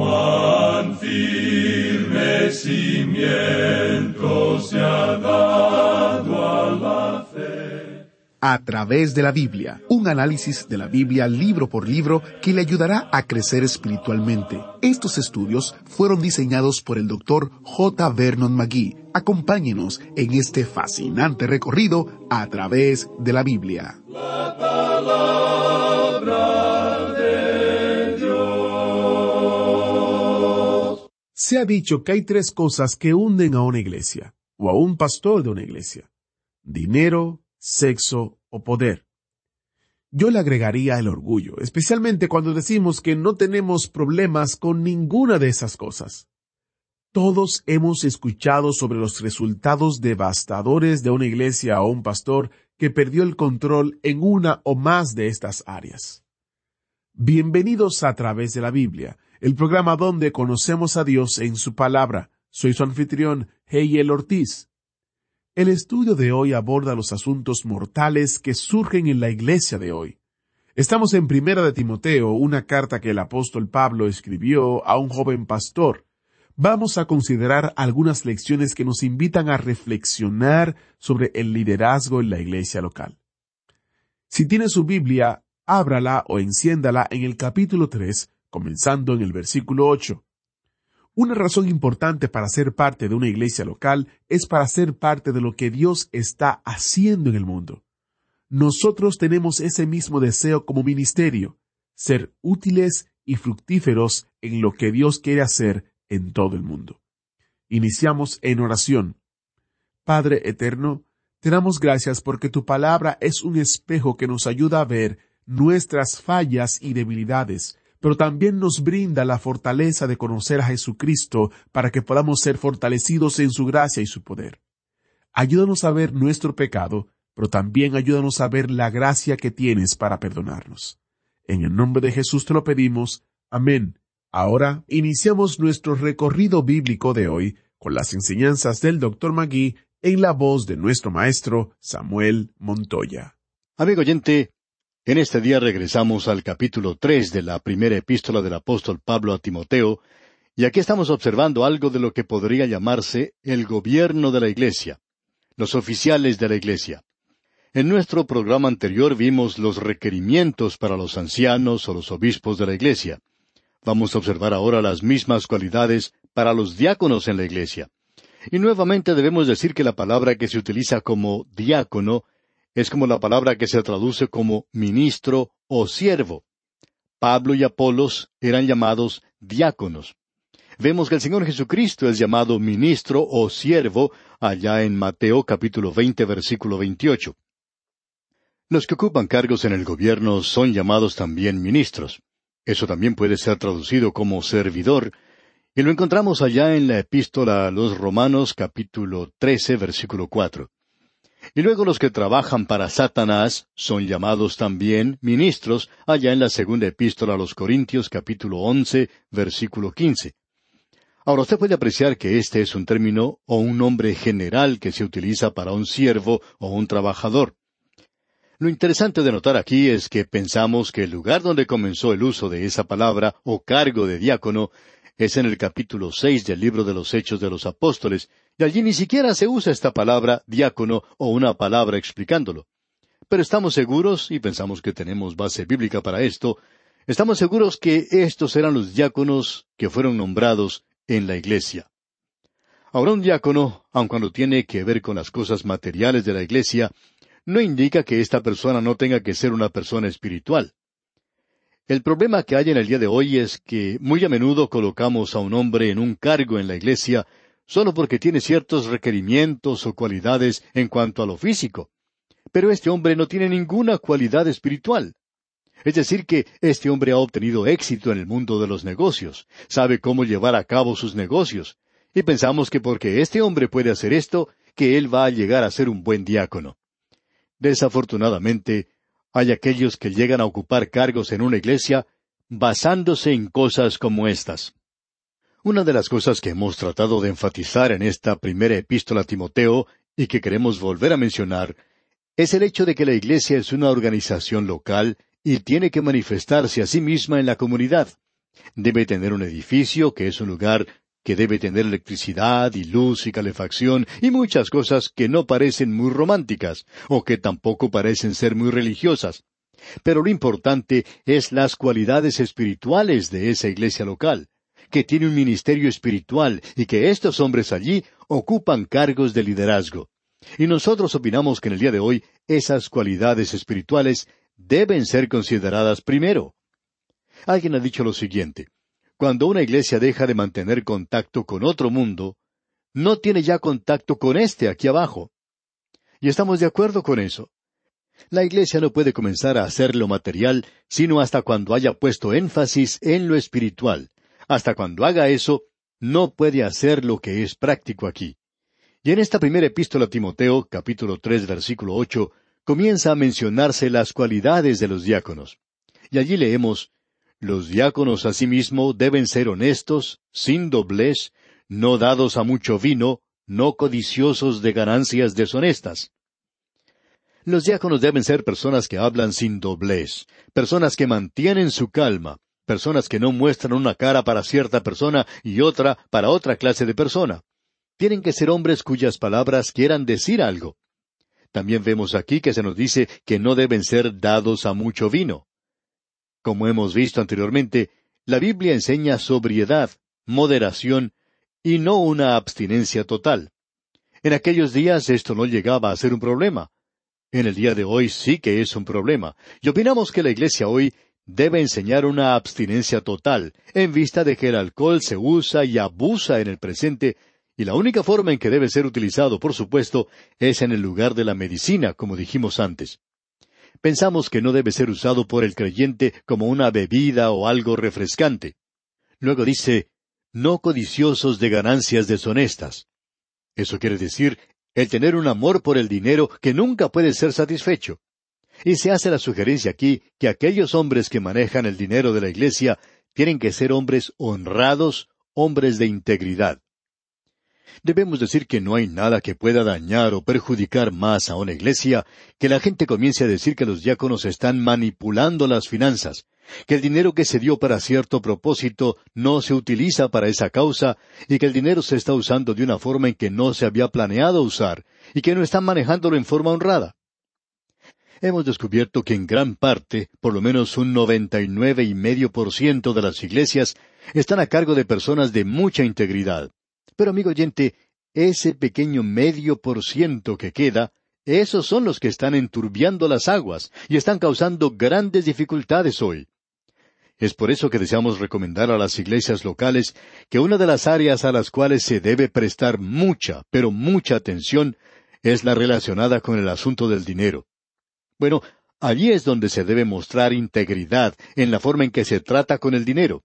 cuán firme cimiento se ha dado a la fe. A través de la Biblia, un análisis de la Biblia libro por libro que le ayudará a crecer espiritualmente. Estos estudios fueron diseñados por el doctor J. Vernon McGee. Acompáñenos en este fascinante recorrido a través de la Biblia. La palabra Se ha dicho que hay tres cosas que hunden a una iglesia, o a un pastor de una iglesia. Dinero, sexo o poder. Yo le agregaría el orgullo, especialmente cuando decimos que no tenemos problemas con ninguna de esas cosas. Todos hemos escuchado sobre los resultados devastadores de una iglesia o un pastor que perdió el control en una o más de estas áreas. Bienvenidos a través de la Biblia, el programa donde conocemos a Dios en su palabra. Soy su anfitrión, Heyel Ortiz. El estudio de hoy aborda los asuntos mortales que surgen en la iglesia de hoy. Estamos en Primera de Timoteo, una carta que el apóstol Pablo escribió a un joven pastor. Vamos a considerar algunas lecciones que nos invitan a reflexionar sobre el liderazgo en la iglesia local. Si tiene su Biblia, ábrala o enciéndala en el capítulo 3, comenzando en el versículo 8. Una razón importante para ser parte de una iglesia local es para ser parte de lo que Dios está haciendo en el mundo. Nosotros tenemos ese mismo deseo como ministerio, ser útiles y fructíferos en lo que Dios quiere hacer en todo el mundo. Iniciamos en oración. Padre eterno, te damos gracias porque tu palabra es un espejo que nos ayuda a ver nuestras fallas y debilidades, pero también nos brinda la fortaleza de conocer a Jesucristo para que podamos ser fortalecidos en su gracia y su poder. Ayúdanos a ver nuestro pecado, pero también ayúdanos a ver la gracia que tienes para perdonarnos. En el nombre de Jesús te lo pedimos. Amén. Ahora iniciamos nuestro recorrido bíblico de hoy con las enseñanzas del Dr. Magui en la voz de nuestro maestro Samuel Montoya. Amigo oyente, en este día regresamos al capítulo tres de la primera epístola del apóstol Pablo a Timoteo, y aquí estamos observando algo de lo que podría llamarse el gobierno de la Iglesia, los oficiales de la Iglesia. En nuestro programa anterior vimos los requerimientos para los ancianos o los obispos de la Iglesia. Vamos a observar ahora las mismas cualidades para los diáconos en la Iglesia. Y nuevamente debemos decir que la palabra que se utiliza como diácono es como la palabra que se traduce como ministro o siervo. Pablo y Apolos eran llamados diáconos. Vemos que el Señor Jesucristo es llamado ministro o siervo allá en Mateo capítulo 20 versículo 28. Los que ocupan cargos en el gobierno son llamados también ministros. Eso también puede ser traducido como servidor, y lo encontramos allá en la epístola a los Romanos capítulo 13 versículo 4. Y luego los que trabajan para Satanás son llamados también ministros allá en la segunda epístola a los Corintios capítulo once versículo quince. Ahora usted puede apreciar que este es un término o un nombre general que se utiliza para un siervo o un trabajador. Lo interesante de notar aquí es que pensamos que el lugar donde comenzó el uso de esa palabra o cargo de diácono es en el capítulo seis del libro de los Hechos de los Apóstoles, y allí ni siquiera se usa esta palabra diácono o una palabra explicándolo. Pero estamos seguros, y pensamos que tenemos base bíblica para esto, estamos seguros que estos eran los diáconos que fueron nombrados en la iglesia. Ahora un diácono, aun cuando tiene que ver con las cosas materiales de la iglesia, no indica que esta persona no tenga que ser una persona espiritual. El problema que hay en el día de hoy es que muy a menudo colocamos a un hombre en un cargo en la iglesia solo porque tiene ciertos requerimientos o cualidades en cuanto a lo físico. Pero este hombre no tiene ninguna cualidad espiritual. Es decir, que este hombre ha obtenido éxito en el mundo de los negocios, sabe cómo llevar a cabo sus negocios, y pensamos que porque este hombre puede hacer esto, que él va a llegar a ser un buen diácono. Desafortunadamente, hay aquellos que llegan a ocupar cargos en una iglesia basándose en cosas como estas. Una de las cosas que hemos tratado de enfatizar en esta primera epístola a Timoteo y que queremos volver a mencionar es el hecho de que la Iglesia es una organización local y tiene que manifestarse a sí misma en la comunidad. Debe tener un edificio que es un lugar que debe tener electricidad y luz y calefacción y muchas cosas que no parecen muy románticas o que tampoco parecen ser muy religiosas. Pero lo importante es las cualidades espirituales de esa iglesia local, que tiene un ministerio espiritual y que estos hombres allí ocupan cargos de liderazgo. Y nosotros opinamos que en el día de hoy esas cualidades espirituales deben ser consideradas primero. Alguien ha dicho lo siguiente, cuando una iglesia deja de mantener contacto con otro mundo, no tiene ya contacto con este aquí abajo. Y estamos de acuerdo con eso. La iglesia no puede comenzar a hacer lo material sino hasta cuando haya puesto énfasis en lo espiritual. Hasta cuando haga eso, no puede hacer lo que es práctico aquí. Y en esta primera epístola a Timoteo, capítulo tres, versículo ocho, comienza a mencionarse las cualidades de los diáconos. Y allí leemos Los diáconos asimismo deben ser honestos, sin doblez, no dados a mucho vino, no codiciosos de ganancias deshonestas. Los diáconos deben ser personas que hablan sin doblez, personas que mantienen su calma, personas que no muestran una cara para cierta persona y otra para otra clase de persona. Tienen que ser hombres cuyas palabras quieran decir algo. También vemos aquí que se nos dice que no deben ser dados a mucho vino. Como hemos visto anteriormente, la Biblia enseña sobriedad, moderación y no una abstinencia total. En aquellos días esto no llegaba a ser un problema. En el día de hoy sí que es un problema. Y opinamos que la Iglesia hoy debe enseñar una abstinencia total, en vista de que el alcohol se usa y abusa en el presente y la única forma en que debe ser utilizado, por supuesto, es en el lugar de la medicina, como dijimos antes. Pensamos que no debe ser usado por el creyente como una bebida o algo refrescante. Luego dice, no codiciosos de ganancias deshonestas. Eso quiere decir el tener un amor por el dinero que nunca puede ser satisfecho. Y se hace la sugerencia aquí que aquellos hombres que manejan el dinero de la Iglesia tienen que ser hombres honrados, hombres de integridad. Debemos decir que no hay nada que pueda dañar o perjudicar más a una iglesia que la gente comience a decir que los diáconos están manipulando las finanzas, que el dinero que se dio para cierto propósito no se utiliza para esa causa y que el dinero se está usando de una forma en que no se había planeado usar y que no están manejándolo en forma honrada. Hemos descubierto que en gran parte, por lo menos un noventa y nueve y medio por ciento de las iglesias están a cargo de personas de mucha integridad. Pero amigo oyente, ese pequeño medio por ciento que queda, esos son los que están enturbiando las aguas y están causando grandes dificultades hoy. Es por eso que deseamos recomendar a las iglesias locales que una de las áreas a las cuales se debe prestar mucha, pero mucha atención es la relacionada con el asunto del dinero. Bueno, allí es donde se debe mostrar integridad en la forma en que se trata con el dinero.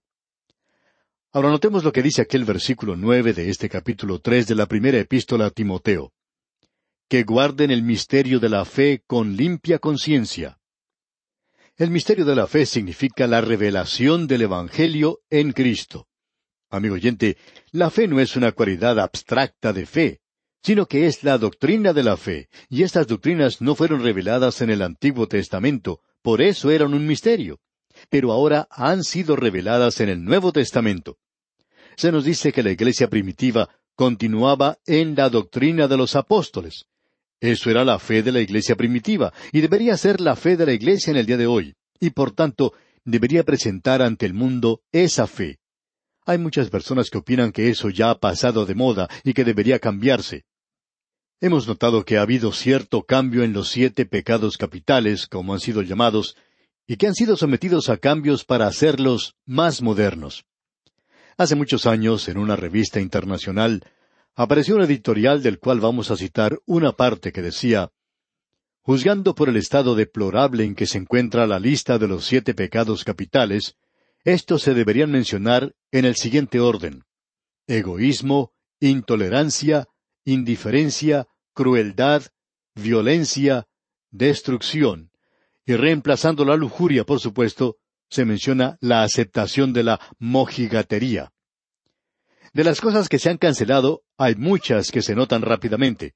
Ahora notemos lo que dice aquel versículo nueve de este capítulo tres de la primera epístola a Timoteo. Que guarden el misterio de la fe con limpia conciencia. El misterio de la fe significa la revelación del Evangelio en Cristo. Amigo oyente, la fe no es una cualidad abstracta de fe, sino que es la doctrina de la fe, y estas doctrinas no fueron reveladas en el Antiguo Testamento, por eso eran un misterio, pero ahora han sido reveladas en el Nuevo Testamento se nos dice que la iglesia primitiva continuaba en la doctrina de los apóstoles. Eso era la fe de la iglesia primitiva, y debería ser la fe de la iglesia en el día de hoy, y por tanto debería presentar ante el mundo esa fe. Hay muchas personas que opinan que eso ya ha pasado de moda y que debería cambiarse. Hemos notado que ha habido cierto cambio en los siete pecados capitales, como han sido llamados, y que han sido sometidos a cambios para hacerlos más modernos. Hace muchos años, en una revista internacional, apareció un editorial del cual vamos a citar una parte que decía Juzgando por el estado deplorable en que se encuentra la lista de los siete pecados capitales, estos se deberían mencionar en el siguiente orden egoísmo, intolerancia, indiferencia, crueldad, violencia, destrucción, y reemplazando la lujuria, por supuesto, se menciona la aceptación de la mojigatería. De las cosas que se han cancelado, hay muchas que se notan rápidamente.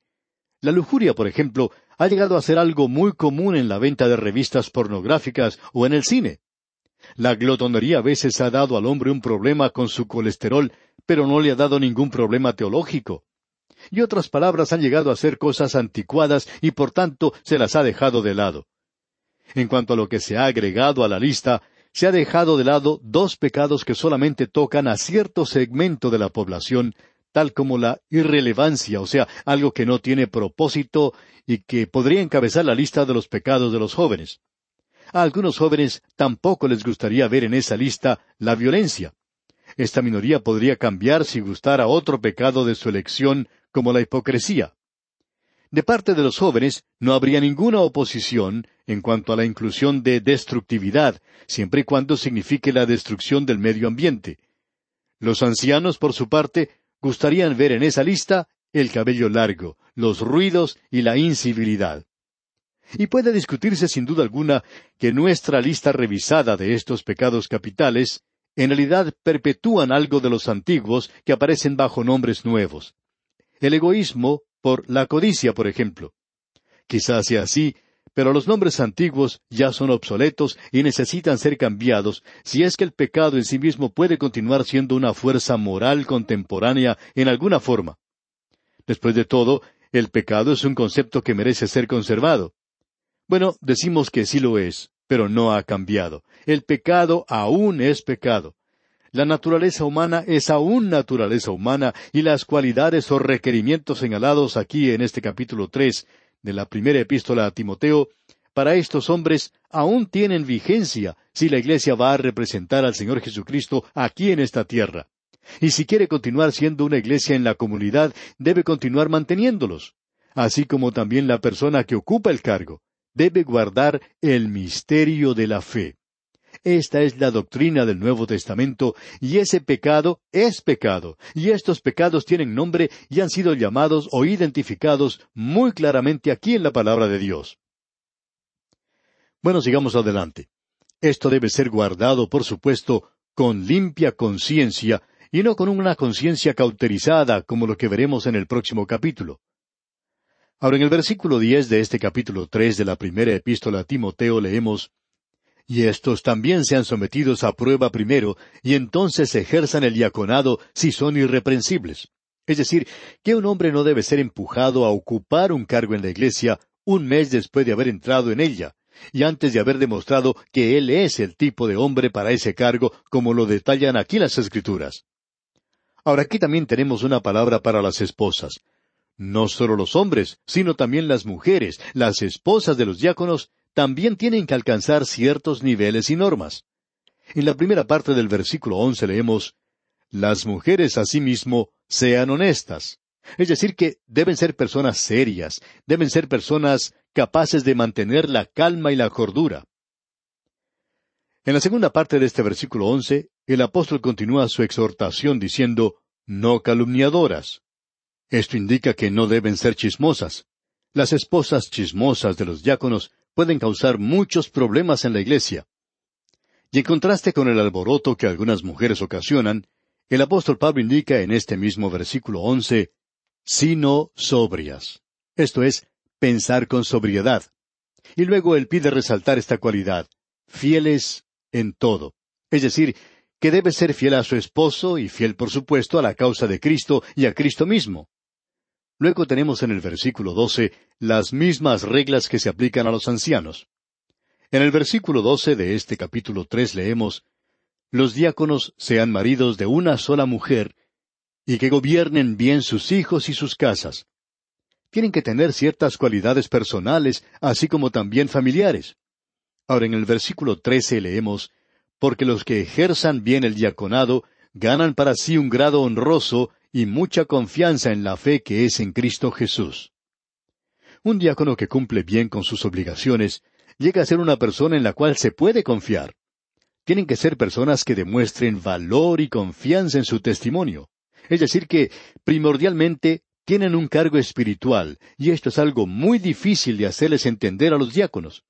La lujuria, por ejemplo, ha llegado a ser algo muy común en la venta de revistas pornográficas o en el cine. La glotonería a veces ha dado al hombre un problema con su colesterol, pero no le ha dado ningún problema teológico. Y otras palabras han llegado a ser cosas anticuadas y por tanto se las ha dejado de lado. En cuanto a lo que se ha agregado a la lista, se ha dejado de lado dos pecados que solamente tocan a cierto segmento de la población, tal como la irrelevancia, o sea, algo que no tiene propósito y que podría encabezar la lista de los pecados de los jóvenes. A algunos jóvenes tampoco les gustaría ver en esa lista la violencia. Esta minoría podría cambiar si gustara otro pecado de su elección, como la hipocresía. De parte de los jóvenes no habría ninguna oposición en cuanto a la inclusión de destructividad, siempre y cuando signifique la destrucción del medio ambiente. Los ancianos, por su parte, gustarían ver en esa lista el cabello largo, los ruidos y la incivilidad. Y puede discutirse sin duda alguna que nuestra lista revisada de estos pecados capitales en realidad perpetúan algo de los antiguos que aparecen bajo nombres nuevos. El egoísmo por la codicia, por ejemplo. Quizás sea así, pero los nombres antiguos ya son obsoletos y necesitan ser cambiados si es que el pecado en sí mismo puede continuar siendo una fuerza moral contemporánea en alguna forma. Después de todo, el pecado es un concepto que merece ser conservado. Bueno, decimos que sí lo es, pero no ha cambiado. El pecado aún es pecado. La naturaleza humana es aún naturaleza humana y las cualidades o requerimientos señalados aquí en este capítulo tres de la primera epístola a Timoteo, para estos hombres aún tienen vigencia si la Iglesia va a representar al Señor Jesucristo aquí en esta tierra. Y si quiere continuar siendo una iglesia en la comunidad, debe continuar manteniéndolos, así como también la persona que ocupa el cargo. Debe guardar el misterio de la fe. Esta es la doctrina del Nuevo Testamento, y ese pecado es pecado, y estos pecados tienen nombre y han sido llamados o identificados muy claramente aquí en la palabra de Dios. Bueno, sigamos adelante. Esto debe ser guardado, por supuesto, con limpia conciencia, y no con una conciencia cauterizada, como lo que veremos en el próximo capítulo. Ahora, en el versículo diez de este capítulo tres de la primera epístola a Timoteo leemos y estos también sean sometidos a prueba primero, y entonces ejerzan el diaconado si son irreprensibles. Es decir, que un hombre no debe ser empujado a ocupar un cargo en la iglesia un mes después de haber entrado en ella, y antes de haber demostrado que él es el tipo de hombre para ese cargo, como lo detallan aquí las Escrituras. Ahora aquí también tenemos una palabra para las esposas. No solo los hombres, sino también las mujeres, las esposas de los diáconos, también tienen que alcanzar ciertos niveles y normas. En la primera parte del versículo once leemos Las mujeres asimismo sean honestas. Es decir, que deben ser personas serias, deben ser personas capaces de mantener la calma y la cordura. En la segunda parte de este versículo once, el apóstol continúa su exhortación diciendo no calumniadoras. Esto indica que no deben ser chismosas. Las esposas chismosas de los diáconos pueden causar muchos problemas en la iglesia. Y en contraste con el alboroto que algunas mujeres ocasionan, el apóstol Pablo indica en este mismo versículo once, sino sobrias. Esto es, pensar con sobriedad. Y luego él pide resaltar esta cualidad, fieles en todo. Es decir, que debe ser fiel a su esposo y fiel, por supuesto, a la causa de Cristo y a Cristo mismo. Luego tenemos en el versículo doce las mismas reglas que se aplican a los ancianos. En el versículo doce de este capítulo tres leemos Los diáconos sean maridos de una sola mujer, y que gobiernen bien sus hijos y sus casas. Tienen que tener ciertas cualidades personales, así como también familiares. Ahora en el versículo trece leemos Porque los que ejerzan bien el diaconado ganan para sí un grado honroso y mucha confianza en la fe que es en Cristo Jesús. Un diácono que cumple bien con sus obligaciones llega a ser una persona en la cual se puede confiar. Tienen que ser personas que demuestren valor y confianza en su testimonio. Es decir, que primordialmente tienen un cargo espiritual, y esto es algo muy difícil de hacerles entender a los diáconos.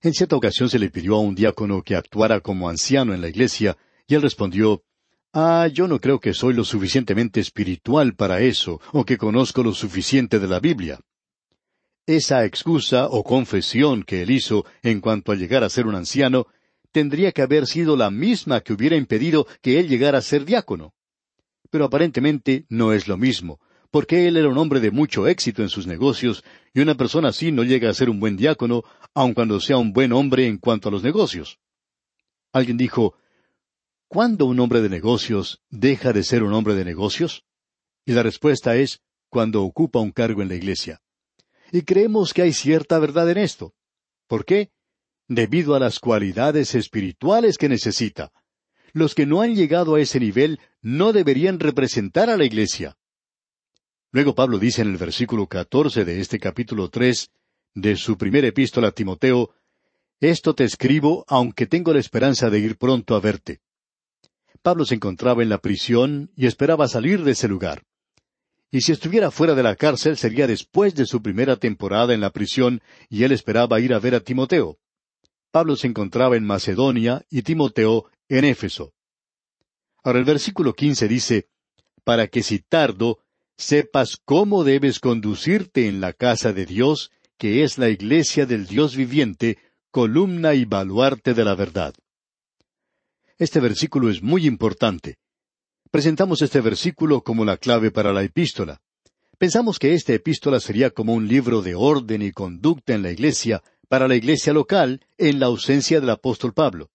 En cierta ocasión se le pidió a un diácono que actuara como anciano en la iglesia, y él respondió Ah, yo no creo que soy lo suficientemente espiritual para eso, o que conozco lo suficiente de la Biblia. Esa excusa o confesión que él hizo en cuanto a llegar a ser un anciano tendría que haber sido la misma que hubiera impedido que él llegara a ser diácono. Pero aparentemente no es lo mismo, porque él era un hombre de mucho éxito en sus negocios, y una persona así no llega a ser un buen diácono, aun cuando sea un buen hombre en cuanto a los negocios. Alguien dijo, ¿Cuándo un hombre de negocios deja de ser un hombre de negocios? Y la respuesta es, cuando ocupa un cargo en la iglesia. Y creemos que hay cierta verdad en esto. ¿Por qué? Debido a las cualidades espirituales que necesita. Los que no han llegado a ese nivel no deberían representar a la iglesia. Luego Pablo dice en el versículo catorce de este capítulo tres de su primera epístola a Timoteo, Esto te escribo aunque tengo la esperanza de ir pronto a verte. Pablo se encontraba en la prisión y esperaba salir de ese lugar. Y si estuviera fuera de la cárcel sería después de su primera temporada en la prisión y él esperaba ir a ver a Timoteo. Pablo se encontraba en Macedonia y Timoteo en Éfeso. Ahora el versículo quince dice, para que si tardo, sepas cómo debes conducirte en la casa de Dios, que es la iglesia del Dios viviente, columna y baluarte de la verdad. Este versículo es muy importante. Presentamos este versículo como la clave para la epístola. Pensamos que esta epístola sería como un libro de orden y conducta en la iglesia, para la iglesia local, en la ausencia del apóstol Pablo.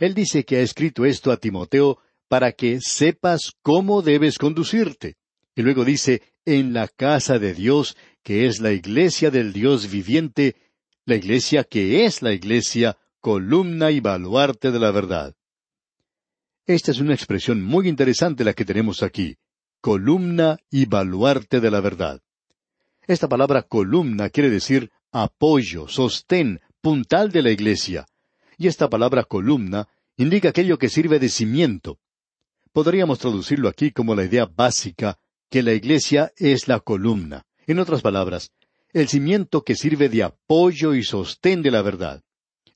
Él dice que ha escrito esto a Timoteo para que sepas cómo debes conducirte. Y luego dice, en la casa de Dios, que es la iglesia del Dios viviente, la iglesia que es la iglesia, columna y baluarte de la verdad. Esta es una expresión muy interesante la que tenemos aquí, columna y baluarte de la verdad. Esta palabra columna quiere decir apoyo, sostén, puntal de la iglesia. Y esta palabra columna indica aquello que sirve de cimiento. Podríamos traducirlo aquí como la idea básica que la iglesia es la columna. En otras palabras, el cimiento que sirve de apoyo y sostén de la verdad.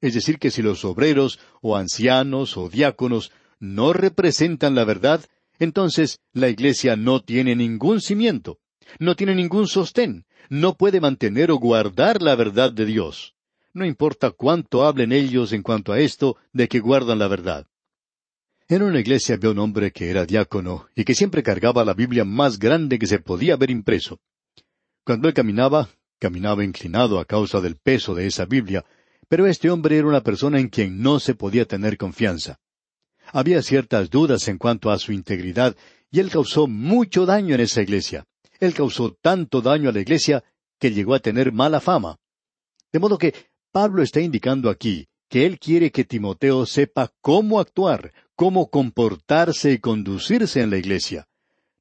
Es decir, que si los obreros o ancianos o diáconos no representan la verdad, entonces la Iglesia no tiene ningún cimiento, no tiene ningún sostén, no puede mantener o guardar la verdad de Dios. No importa cuánto hablen ellos en cuanto a esto de que guardan la verdad. En una iglesia había un hombre que era diácono y que siempre cargaba la Biblia más grande que se podía ver impreso. Cuando él caminaba, caminaba inclinado a causa del peso de esa Biblia, pero este hombre era una persona en quien no se podía tener confianza. Había ciertas dudas en cuanto a su integridad, y él causó mucho daño en esa iglesia. Él causó tanto daño a la iglesia que llegó a tener mala fama. De modo que Pablo está indicando aquí que él quiere que Timoteo sepa cómo actuar, cómo comportarse y conducirse en la iglesia.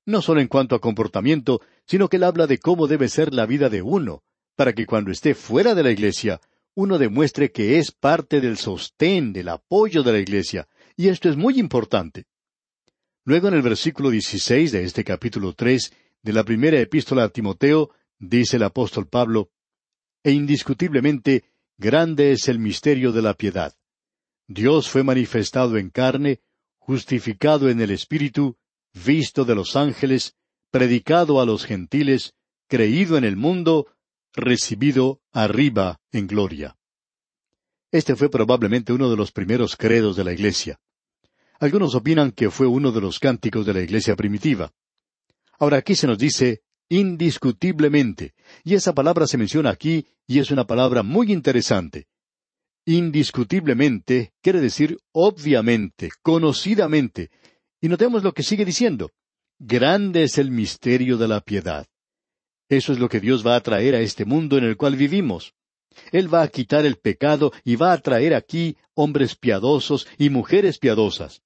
No solo en cuanto a comportamiento, sino que él habla de cómo debe ser la vida de uno, para que cuando esté fuera de la iglesia, uno demuestre que es parte del sostén, del apoyo de la iglesia, y esto es muy importante. Luego en el versículo 16 de este capítulo tres de la primera epístola a Timoteo, dice el apóstol Pablo, E indiscutiblemente grande es el misterio de la piedad. Dios fue manifestado en carne, justificado en el Espíritu, visto de los ángeles, predicado a los gentiles, creído en el mundo, recibido arriba en gloria. Este fue probablemente uno de los primeros credos de la Iglesia. Algunos opinan que fue uno de los cánticos de la Iglesia primitiva. Ahora aquí se nos dice indiscutiblemente, y esa palabra se menciona aquí y es una palabra muy interesante. Indiscutiblemente quiere decir obviamente, conocidamente. Y notemos lo que sigue diciendo. Grande es el misterio de la piedad. Eso es lo que Dios va a traer a este mundo en el cual vivimos. Él va a quitar el pecado y va a traer aquí hombres piadosos y mujeres piadosas.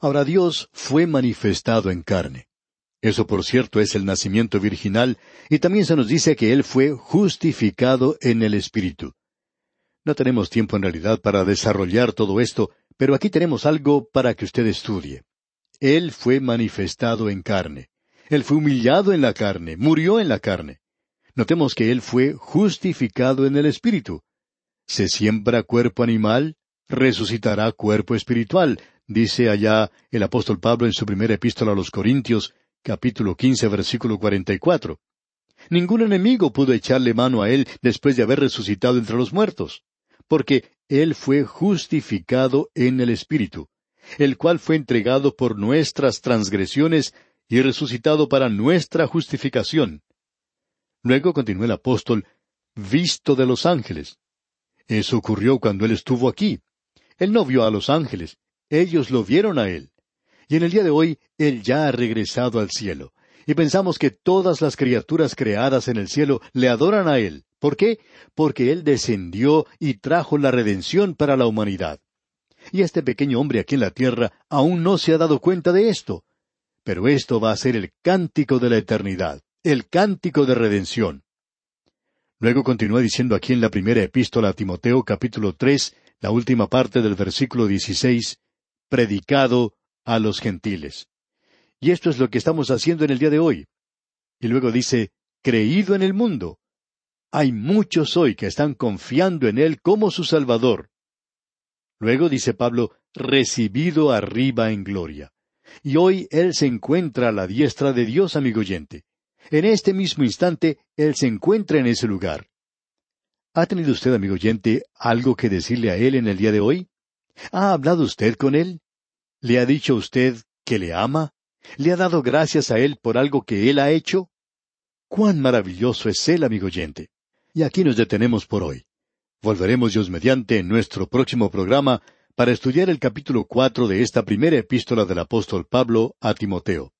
Ahora Dios fue manifestado en carne. Eso, por cierto, es el nacimiento virginal, y también se nos dice que Él fue justificado en el Espíritu. No tenemos tiempo en realidad para desarrollar todo esto, pero aquí tenemos algo para que usted estudie. Él fue manifestado en carne. Él fue humillado en la carne, murió en la carne. Notemos que Él fue justificado en el Espíritu. Se siembra cuerpo animal, resucitará cuerpo espiritual, dice allá el apóstol Pablo en su primera epístola a los Corintios, capítulo quince, versículo cuarenta y cuatro. Ningún enemigo pudo echarle mano a él después de haber resucitado entre los muertos, porque Él fue justificado en el Espíritu, el cual fue entregado por nuestras transgresiones y resucitado para nuestra justificación. Luego continuó el apóstol, visto de los ángeles. Eso ocurrió cuando él estuvo aquí. Él no vio a los ángeles, ellos lo vieron a él. Y en el día de hoy, él ya ha regresado al cielo. Y pensamos que todas las criaturas creadas en el cielo le adoran a él. ¿Por qué? Porque él descendió y trajo la redención para la humanidad. Y este pequeño hombre aquí en la tierra aún no se ha dado cuenta de esto. Pero esto va a ser el cántico de la eternidad, el cántico de redención. Luego continúa diciendo aquí en la primera epístola a Timoteo capítulo tres, la última parte del versículo dieciséis, predicado a los gentiles. Y esto es lo que estamos haciendo en el día de hoy. Y luego dice, creído en el mundo. Hay muchos hoy que están confiando en Él como su Salvador. Luego dice Pablo, recibido arriba en gloria. Y hoy Él se encuentra a la diestra de Dios, amigo oyente. En este mismo instante, Él se encuentra en ese lugar. ¿Ha tenido usted, amigo oyente, algo que decirle a Él en el día de hoy? ¿Ha hablado usted con Él? ¿Le ha dicho usted que le ama? ¿Le ha dado gracias a Él por algo que Él ha hecho? ¡Cuán maravilloso es Él, amigo oyente! Y aquí nos detenemos por hoy. Volveremos Dios mediante en nuestro próximo programa para estudiar el capítulo cuatro de esta primera epístola del apóstol Pablo a Timoteo.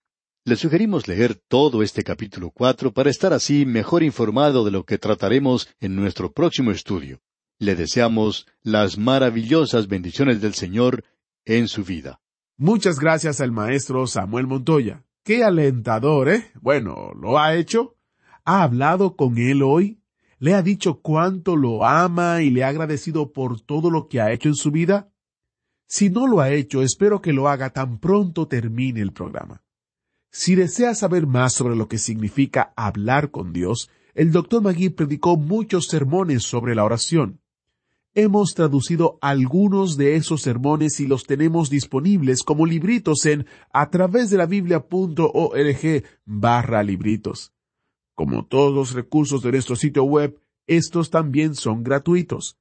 Le sugerimos leer todo este capítulo cuatro para estar así mejor informado de lo que trataremos en nuestro próximo estudio. Le deseamos las maravillosas bendiciones del Señor en su vida. Muchas gracias al maestro Samuel Montoya. Qué alentador, ¿eh? Bueno, ¿lo ha hecho? ¿Ha hablado con él hoy? ¿Le ha dicho cuánto lo ama y le ha agradecido por todo lo que ha hecho en su vida? Si no lo ha hecho, espero que lo haga tan pronto termine el programa. Si desea saber más sobre lo que significa hablar con Dios, el Dr. Magui predicó muchos sermones sobre la oración. Hemos traducido algunos de esos sermones y los tenemos disponibles como libritos en a través de la biblia.org barra libritos. Como todos los recursos de nuestro sitio web, estos también son gratuitos.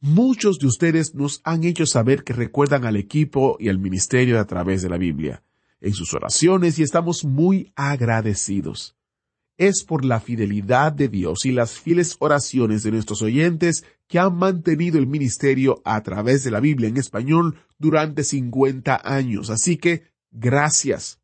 Muchos de ustedes nos han hecho saber que recuerdan al equipo y al ministerio a través de la Biblia en sus oraciones y estamos muy agradecidos. Es por la fidelidad de Dios y las fieles oraciones de nuestros oyentes que han mantenido el ministerio a través de la Biblia en español durante 50 años. Así que, gracias.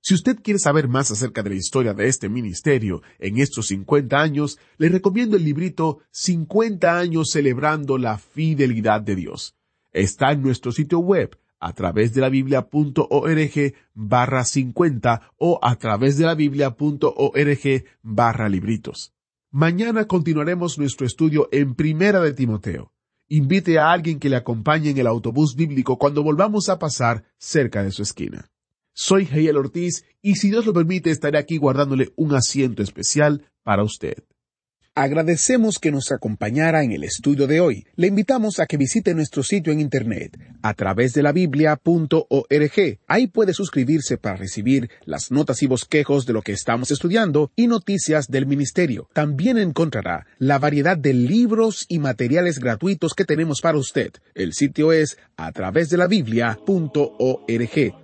Si usted quiere saber más acerca de la historia de este ministerio en estos 50 años, le recomiendo el librito 50 años celebrando la fidelidad de Dios. Está en nuestro sitio web a través de la biblia.org barra 50 o a través de la biblia.org barra libritos. Mañana continuaremos nuestro estudio en Primera de Timoteo. Invite a alguien que le acompañe en el autobús bíblico cuando volvamos a pasar cerca de su esquina. Soy Heiel Ortiz y si Dios lo permite estaré aquí guardándole un asiento especial para usted. Agradecemos que nos acompañara en el estudio de hoy. Le invitamos a que visite nuestro sitio en Internet a través de la biblia.org. Ahí puede suscribirse para recibir las notas y bosquejos de lo que estamos estudiando y noticias del ministerio. También encontrará la variedad de libros y materiales gratuitos que tenemos para usted. El sitio es a través de la biblia.org.